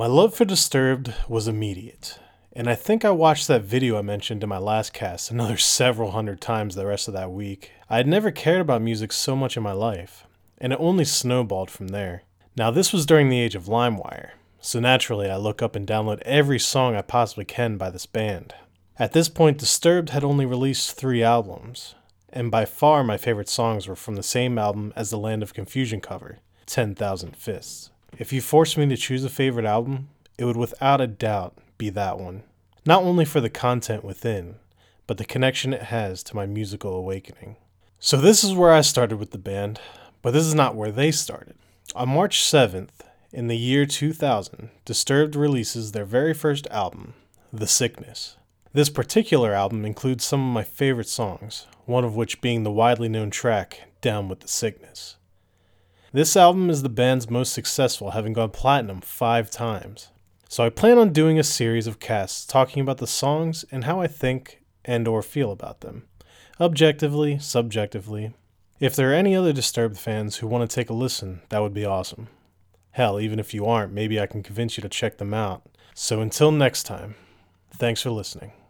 My love for Disturbed was immediate, and I think I watched that video I mentioned in my last cast another several hundred times the rest of that week. I had never cared about music so much in my life, and it only snowballed from there. Now, this was during the age of LimeWire, so naturally I look up and download every song I possibly can by this band. At this point, Disturbed had only released three albums, and by far my favorite songs were from the same album as the Land of Confusion cover, 10,000 Fists. If you forced me to choose a favorite album, it would without a doubt be that one. Not only for the content within, but the connection it has to my musical awakening. So, this is where I started with the band, but this is not where they started. On March 7th, in the year 2000, Disturbed releases their very first album, The Sickness. This particular album includes some of my favorite songs, one of which being the widely known track, Down with the Sickness. This album is the band's most successful, having gone platinum five times. So I plan on doing a series of casts talking about the songs and how I think and or feel about them, objectively, subjectively. If there are any other Disturbed fans who want to take a listen, that would be awesome. Hell, even if you aren't, maybe I can convince you to check them out. So until next time, thanks for listening.